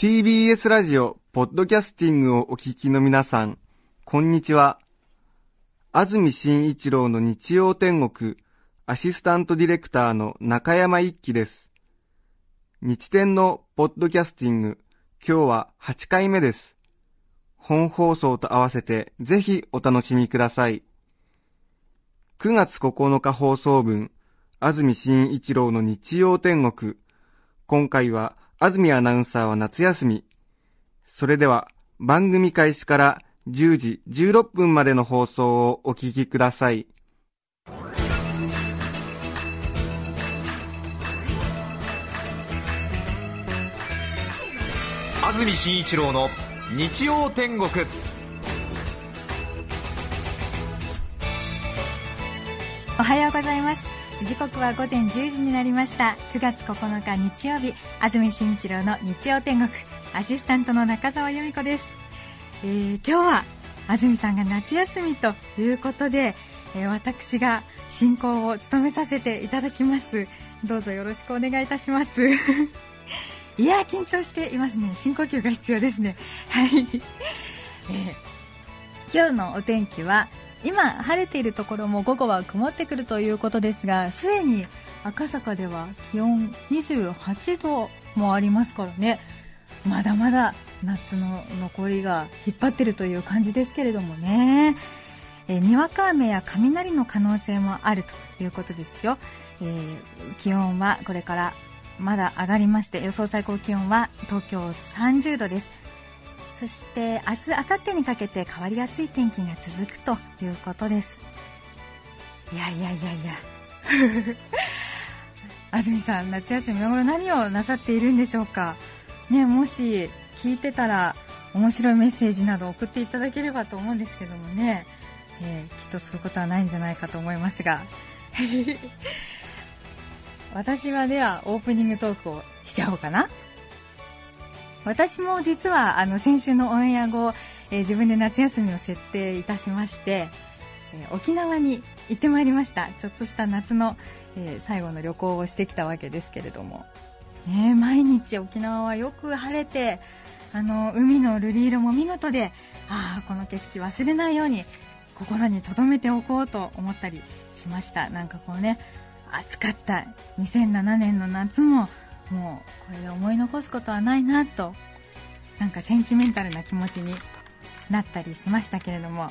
TBS ラジオ、ポッドキャスティングをお聞きの皆さん、こんにちは。安住紳一郎の日曜天国、アシスタントディレクターの中山一輝です。日天のポッドキャスティング、今日は8回目です。本放送と合わせてぜひお楽しみください。9月9日放送分、安住紳一郎の日曜天国。今回は安住アナウンサーは夏休み。それでは番組開始から10時16分までの放送をお聞きください。安住紳一郎の日曜天国おはようございます時刻は午前10時になりました。9月9日日曜日安住紳一郎の日曜天国アシスタントの中澤由美子です、えー、今日は安住さんが夏休みということで、えー、私が進行を務めさせていただきます。どうぞよろしくお願いいたします。いや緊張していますね。深呼吸が必要ですね。はい、えー、今日のお天気は今晴れているところも午後は曇ってくるということですがすでに赤坂では気温28度もありますからね。まだまだ夏の残りが引っ張ってるという感じですけれどもね、え、にわか雨や雷の可能性もあるということですよ、えー、気温はこれからまだ上がりまして予想最高気温は東京30度です。そして明日、明後日にかけて変わりやすい天気が続くということです。いやいやいやいや。安住さん夏休み今頃何をなさっているんでしょうか？ねもし聞いてたら面白いメッセージなど送っていただければと思うんですけどもね、えー、きっとそういうことはないんじゃないかと思いますが。私はではオープニングトークをしちゃおうかな。私も実はあの先週のオンエア後、えー、自分で夏休みを設定いたしまして、えー、沖縄に行ってまいりました。ちょっとした夏の、えー、最後の旅行をしてきたわけですけれども、ね、毎日沖縄はよく晴れてあの海の瑠璃色も見事でああこの景色忘れないように心に留めておこうと思ったりしました。なんかこうね暑かった。2007年の夏ももうこれで思い残すことはないなとなんかセンチメンタルな気持ちになったりしましたけれども、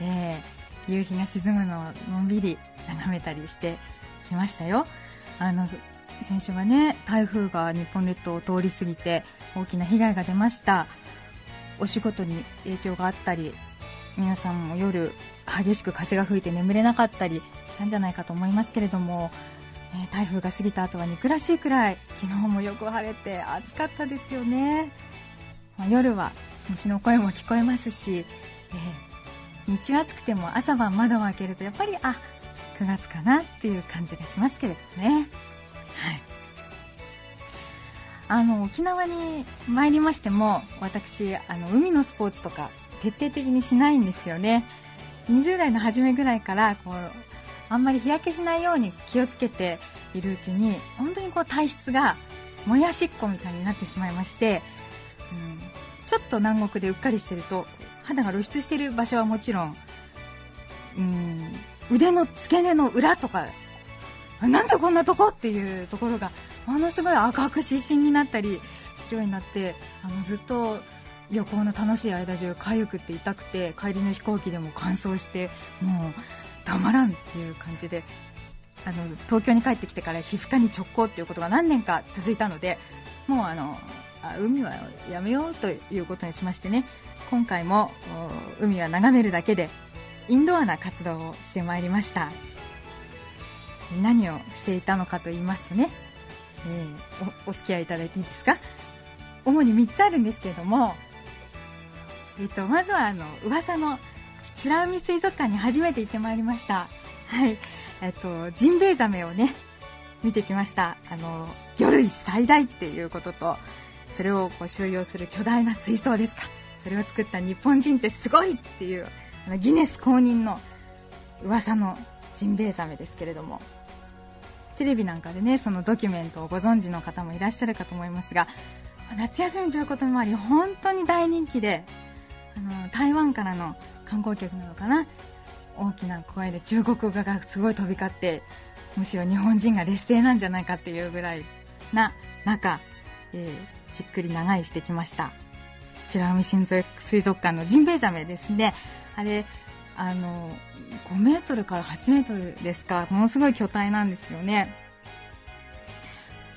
えー、夕日が沈むのをのんびり眺めたりしてきましたよ。あの先週はね台風が日本列島を通り過ぎて大きな被害が出ました。お仕事に影響があったり皆さんも夜激しく風が吹いて眠れなかったりしたんじゃないかと思いますけれどもえ台風が過ぎた後は憎らしいくらい昨日もよく晴れて暑かったですよね、まあ、夜は虫の声も聞こえますし、えー、日中暑くても朝晩窓を開けるとやっぱりあ9月かなっていう感じがしますけれどね、はい、あの沖縄に参りましても私あの海のスポーツとか徹底的にしないんですよね。20代の初めぐらいからこうあんまり日焼けしないように気をつけているうちに本当にこう体質がもやしっこみたいになってしまいまして、うん、ちょっと南国でうっかりしてると肌が露出している場所はもちろん、うん、腕の付け根の裏とかなんでこんなとこっていうところがものすごい赤く湿疹になったりするようになってあのずっと旅行の楽しい間中痒くて痛くて帰りの飛行機でも乾燥してもうたまらんっていう感じであの東京に帰ってきてから皮膚科に直行っていうことが何年か続いたのでもうあのあ海はやめようということにしましてね今回も海は眺めるだけでインドアな活動をしてまいりました。何をしていたのかと言いますとね、えー、おお付き合いいただいていいですか？主に3つあるんですけれどもえっと、まずはあの噂の美ら海水族館に初めて行ってまいりました。はい。えっとジンベエザメをね見てきました。あの魚類最大っていうこととそれをこう収容する巨大な水槽ですか。それを作った日本人ってすごいっていうあのギネス公認の噂のジンベエザメですけれども。テレビなんかでねそのドキュメントをご存知の方もいらっしゃるかと思いますが夏休みということもあり本当に大人気であの台湾からの観光客なのかな大きな声で中国語がすごい飛び交ってむしろ日本人が劣勢なんじゃないかっていうぐらいな中、えー、じっくり長居してきました。美ら海水族館のジンベエザメですね。あれあの5メートルから8メートルですか。ものすごい巨体なんですよね。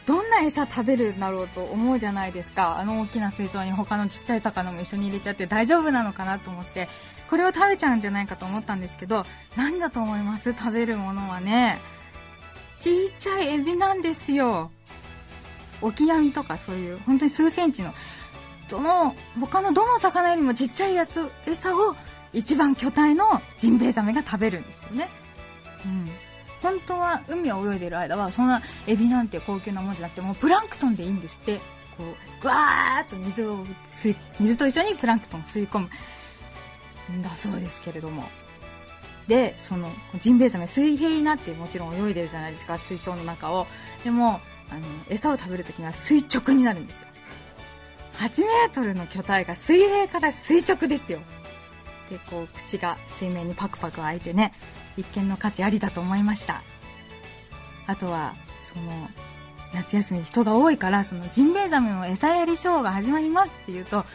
どんな餌食べるんだろうと思うじゃないですか。あの大きな水槽に他のちっちゃい魚も一緒に入れちゃって大丈夫なのかなと思って。これを食べちゃうんじゃないかと思ったんですけど何だと思います？食べるものはね。ちっちゃいエビなんですよ。オキアミとかそういう本当に数センチの。どの他のどの魚よりもちっちゃいやつ餌を一番巨体のジンベエザメが食べるんですよね、うん、本当は海を泳いでる間はそんなエビなんて高級なもんじゃなくてもうプランクトンでいいんですって。こうぐわーっと水を水水と一緒にプランクトンを吸い込む。んだそうですけれども。でそのジンベエザメ水平になってもちろん泳いでるじゃないですか水槽の中を。でもあの餌を食べるときには垂直になるんですよ。8メートルの巨体が水平から垂直ですよ。でこう口が水面にパクパク開いてね一見の価値ありだと思いました。あとはその夏休み人が多いからそのジンベエザメの餌やりショーが始まりますっていうと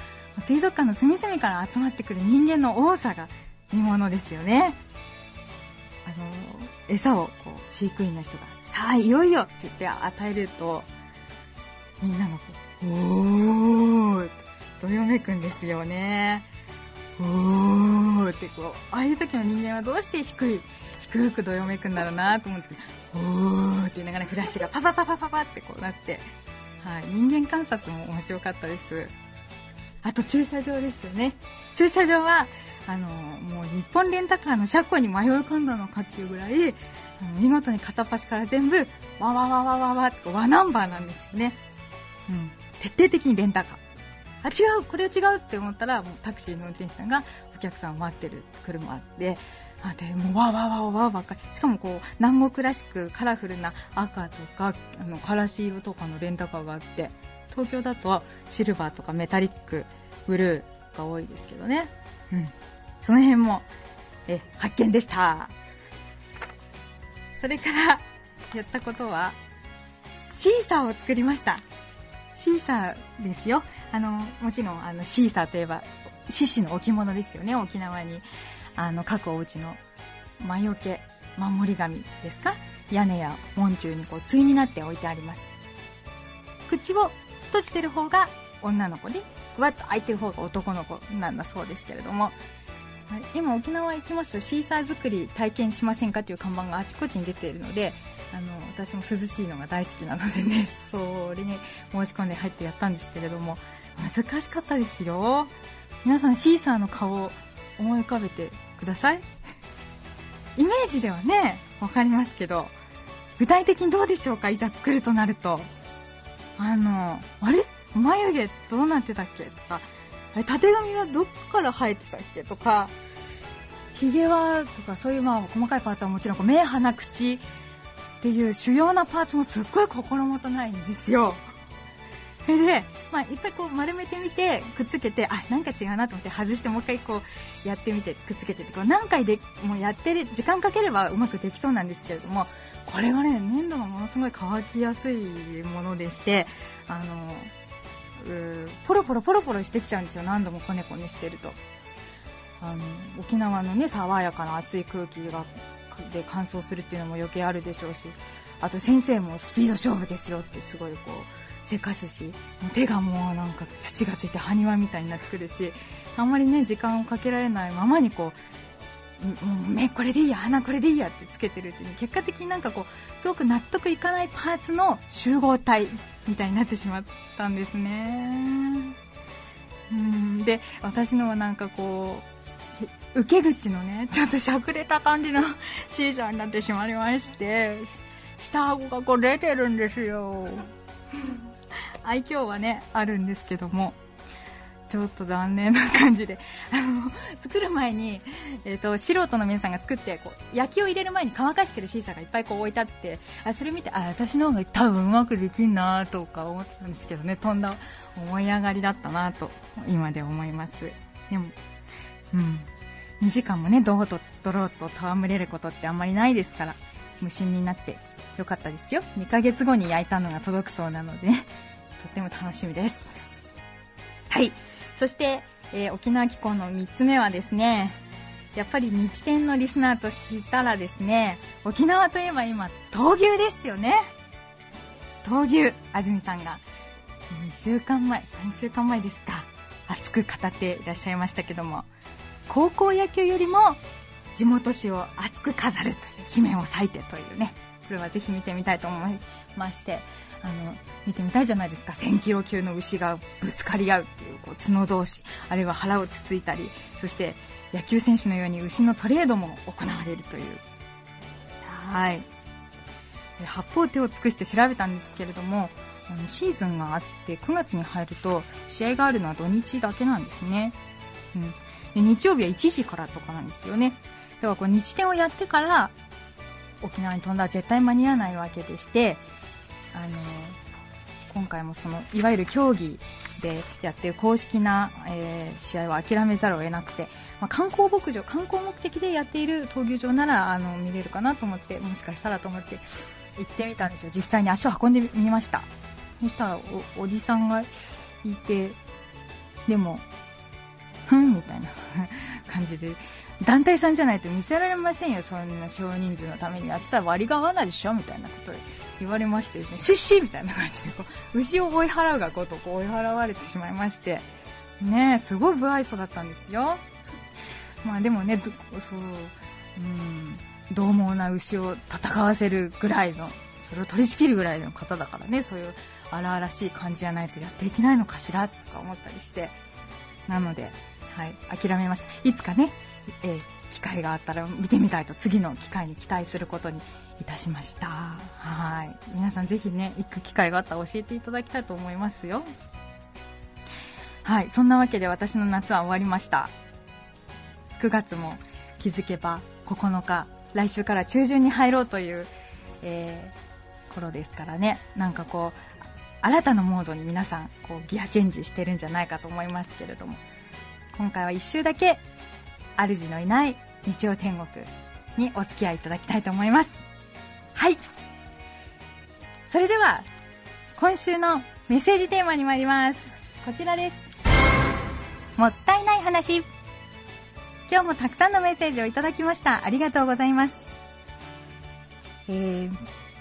水族館の隅々から集まってくる人間の多さが見ものですよね。あの餌をこう飼育員の人が「さあいよいよ」って言って与えるとみんながこう「おー」どよめくんですよね。おーってこうああいう時の人間はどうして低い低くどよめくんだろうなと思うんですけどおーって言いながらフラッシュがパパパパパパってこうなって、はい、人間観察も面白かったです。あと駐車場ですよね。駐車場はあのもう日本レンタカーの車庫に迷い込んだのかっていうぐらい見事に片っ端から全部わわわわわわって和ナンバーなんですよね、うん、徹底的にレンタカー。あ違うこれは違うって思ったらもうタクシーの運転手さんがお客さんを待ってる車あってあでもうわわわわばっかしかもこう南国らしくカラフルな赤とかあのからし色とかのレンタカーがあって東京だとシルバーとかメタリックブルーが多いですけどね、うん、その辺もえ発見でした。それからやったことはシーサーを作りました。シーサーですよ。あのもちろんあのシーサーといえば獅子の置物ですよね。沖縄にあの各お家の魔除け守り神ですか？屋根や門中にこう対になって置いてあります。口を閉じてる方が女の子でふわっと開いてる方が男の子なんだそうですけれども。今沖縄行きますとシーサー作り体験しませんか？という看板があちこちに出ているのであの私も涼しいのが大好きなのでね それに申し込んで入ってやったんですけれども難しかったですよ。皆さんシーサーの顔を思い浮かべてください。イメージではね分かりますけど具体的にどうでしょうかいざ作るとなると。あのあれ？眉毛どうなってたっけ？とかあれ縦髪はどこから生えてたっけ？とかひげは？とかそういうまあ細かいパーツはもちろん目鼻口っていう主要なパーツもすっごい心もとないんですよ。で、まあ、いっぱいこう丸めてみてくっつけてあなんか違うなと思って外してもう一回こうやってみてくっつけてってこう何回でもやってる時間かければうまくできそうなんですけれどもこれがね粘土がものすごい乾きやすいものでしてあのうポロポロポロポロしてきちゃうんですよ。何度もこねこねしてると。あの沖縄のね爽やかな熱い空気がで乾燥するっていうのも余計あるでしょうしあと先生もスピード勝負ですよってすごいこうせかすし手がもうなんか土がついて埴輪みたいになってくるしあんまりね時間をかけられないままにこうもう目これでいいや鼻これでいいやってつけてるうちに結果的になんかこうすごく納得いかないパーツの集合体みたいになってしまったんですね。うん。で私のはなんかこう受け口のねちょっとしゃくれた感じの シーザーになってしまいまして下顎がこう出てるんですよ。愛嬌はねあるんですけどもちょっと残念な感じで。あ の作る前に、えーと、素人の皆さんが作ってこう焼きを入れる前に乾かしてるシーサーがいっぱいこう置いてあってあそれ見てあ私の方が多分うまくできんなとか思ってたんですけどねとんだ思い上がりだったなと今で思います。でもうん。2時間もねドロとドロと戯れることってあんまりないですから無心になってよかったですよ。2ヶ月後に焼いたのが届くそうなので、とっても楽しみです。はい。そして、えー、沖縄機構の3つ目はですねやっぱり日天のリスナーとしたらですね沖縄といえば今闘牛ですよね。闘牛安住さんが。2週間前3週間前ですか。熱く語っていらっしゃいましたけども。高校野球よりも地元紙を熱く飾るという紙面を割いてというね。これはぜひ見てみたいと思いまして。あの見てみたいじゃないですか。1000キロ級の牛がぶつかり合うっていうこう角同士。あるいは腹をつついたり。そして野球選手のように牛のトレードも行われるという。はい。八方手を尽くして調べたんですけれどもあのシーズンがあって9月に入ると試合があるのは土日だけなんですね、うん、で日曜日は1時からとかなんですよね。だからこう日展をやってから沖縄に飛んだら絶対間に合わないわけでしてあの今回もそのいわゆる競技でやってる公式な、えー、試合は諦めざるを得なくて、まあ、観光牧場観光目的でやっている闘牛場ならあの見れるかなと思ってもしかしたらと思って行ってみたんですよ。実際に足を運んでみました。そしたらおおじさんがいてでもふんみたいな感じで。団体さんじゃないと見せられませんよ。そんな少人数のために。やってたら割が合わないでしょ。みたいなこと言われましてですね。シッシーみたいな感じでこう牛を追い払うがごとく追い払われてしまいまして。ねすごい不愛想だったんですよ。まあでもねそううん獰猛な牛を戦わせるぐらいのそれを取り仕切るぐらいの方だからね。そういう荒々しい感じじゃないとやっていけないのかしらとか思ったりして。なので、はい、諦めました。いつかねえー、機会があったら見てみたいと次の機会に期待することにいたしました。はい。皆さんぜひね行く機会があったら教えていただきたいと思いますよ。はい。そんなわけで私の夏は終わりました。9月も気づけば9日来週から中旬に入ろうという、えー、頃ですからね。なんかこう新たなモードに皆さんこうギアチェンジしてるんじゃないかと思いますけれども。今回は1週だけ主のいない日曜天国にお付き合いいただきたいと思います。はい。それでは今週のメッセージテーマに参ります。こちらです。もったいない話。今日もたくさんのメッセージをいただきました。ありがとうございます。えー、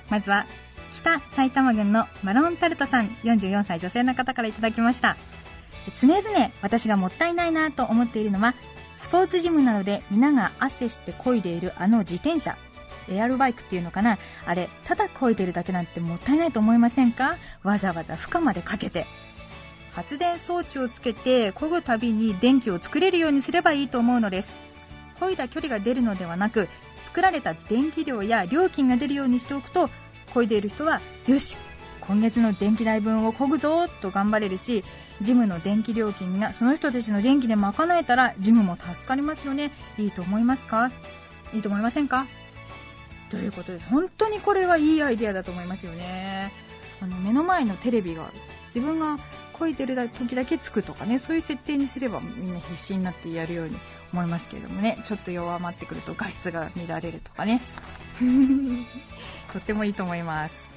まずは北埼玉郡のマロンタルトさん44歳女性の方からいただきました。常々私がもったいないなと思っているのはスポーツジムなどで皆が汗して漕いでいるあの自転車。エアロバイクっていうのかな。あれただ漕いでるだけなんてもったいないと思いませんか？わざわざ負荷までかけて。発電装置をつけて漕ぐたびに電気を作れるようにすればいいと思うのです。漕いだ距離が出るのではなく作られた電気量や料金が出るようにしておくと漕いでいる人はよし今月の電気代分を漕ぐぞと頑張れるしジムの電気料金がその人たちの電気で賄えたらジムも助かりますよね。いいと思いますか？いいと思いませんか？ということです。本当にこれはいいアイデアだと思いますよね。あの目の前のテレビが自分が漕いでる時だけつくとかねそういう設定にすればみんな必死になってやるように思いますけれどもね。ちょっと弱まってくると画質が乱れるとかね。とってもいいと思います。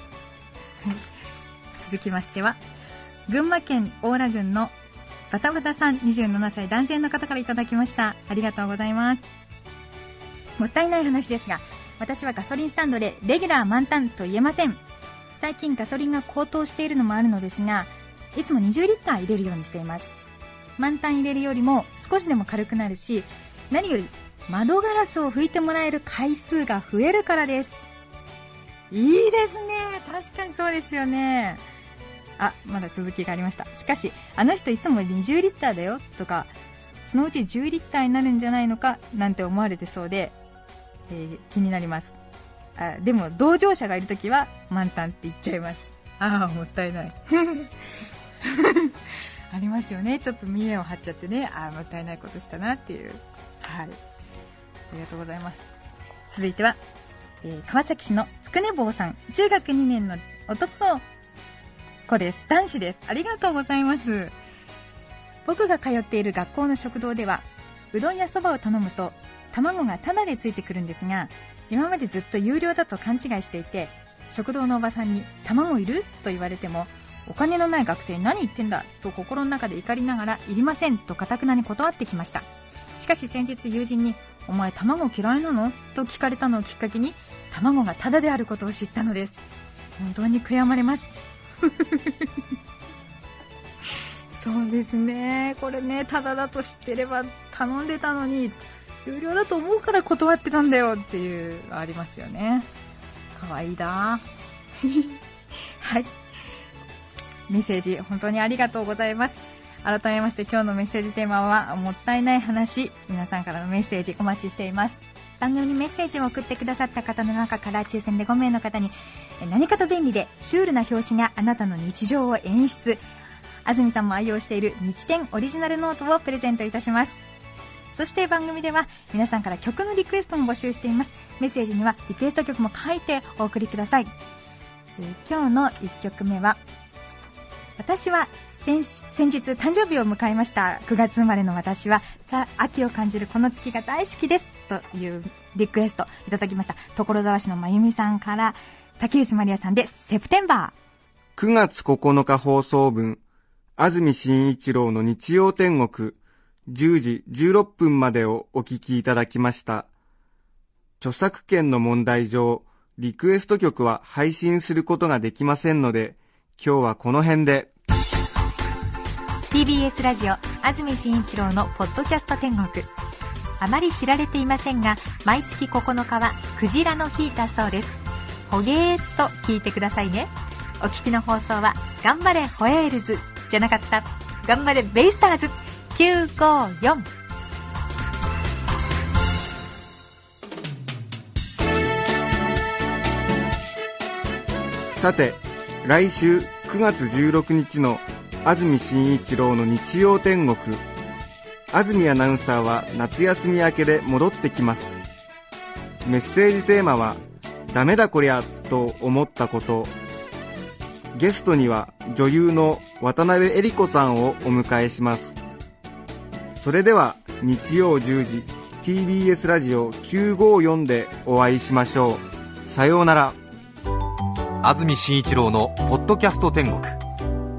続きましては群馬県大良郡のバタバタさん27歳男性の方からいただきました。ありがとうございます。もったいない話ですが私はガソリンスタンドでレギュラー満タンと言えません。最近ガソリンが高騰しているのもあるのですがいつも20リッター入れるようにしています。満タン入れるよりも少しでも軽くなるし何より窓ガラスを拭いてもらえる回数が増えるからです。いいですね。確かにそうですよね。あまだ続きがありました。しかしあの人いつも20リッターだよとかそのうち10リッターになるんじゃないのかなんて思われてそうで、えー気になります。あでも同乗者がいるときは満タンって言っちゃいます。ああもったいない。ありますよね。ちょっと見栄を張っちゃってね。ああもったいないことしたなっていう。はい。ありがとうございます。続いては、えー川崎市のつくね坊さん。中学2年の男の子です。男子です。ありがとうございます。僕が通っている学校の食堂ではうどんやそばを頼むと卵がタダでついてくるんですが今までずっと有料だと勘違いしていて食堂のおばさんに卵いる？と言われてもお金のない学生に何言ってんだ？と心の中で怒りながらいりませんとかたくなに断ってきました。しかし先日友人にお前卵嫌いなの？と聞かれたのをきっかけに卵がタダであることを知ったのです。本当に悔やまれます。そうですね。これねタダだと知ってれば頼んでたのに有料だと思うから断ってたんだよっていうありますよね。かわいいだ はい。メッセージ本当にありがとうございます。改めまして今日のメッセージテーマはもったいない話。皆さんからのメッセージお待ちしています。番組にメッセージを送ってくださった方の中から抽選で5名の方にえ何かと便利でシュールな表紙があなたの日常を演出。安住さんも愛用している日天オリジナルノートをプレゼントいたします。そして番組では皆さんから曲のリクエストも募集しています。メッセージにはリクエスト曲も書いてお送りください。えー今日の1曲目は私は先日誕生日を迎えました9月生まれの私はさ秋を感じるこの月が大好きですというリクエストいただきました所沢市のまゆみさんから竹内まりやさんですセプテンバー9月9日放送分、安住紳一郎の日曜天国、10時16分までをお聞きいただきました。著作権の問題上、リクエスト曲は配信することができませんので、今日はこの辺で。TBS ラジオ安住紳一郎の「ポッドキャスト天国」あまり知られていませんが毎月9日はクジラの日だそうです。ほげーっと聞いてくださいね。お聞きの放送は「頑張れホエールズ」じゃなかった「頑張れベイスターズ」954さて、来週9月16日の安住紳一郎の日曜天国。安住アナウンサーは夏休み明けで戻ってきます。メッセージテーマは、ダメだこりゃと思ったこと。ゲストには女優の渡辺恵里子さんをお迎えします。それでは日曜10時 TBS ラジオ954でお会いしましょう。さようなら。安住紳一郎の「ポッドキャスト天国」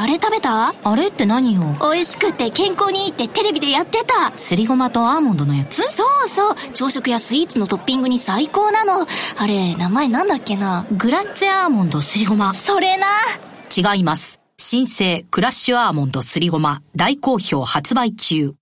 あれ食べた？あれって何よ？美味しくて健康にいいってテレビでやってた。すりごまとアーモンドのやつ？そうそう。朝食やスイーツのトッピングに最高なの。あれ名前なんだっけな？グラッツェアーモンドすりごま。それな。違います。新生クラッシュアーモンドすりごま。大好評発売中。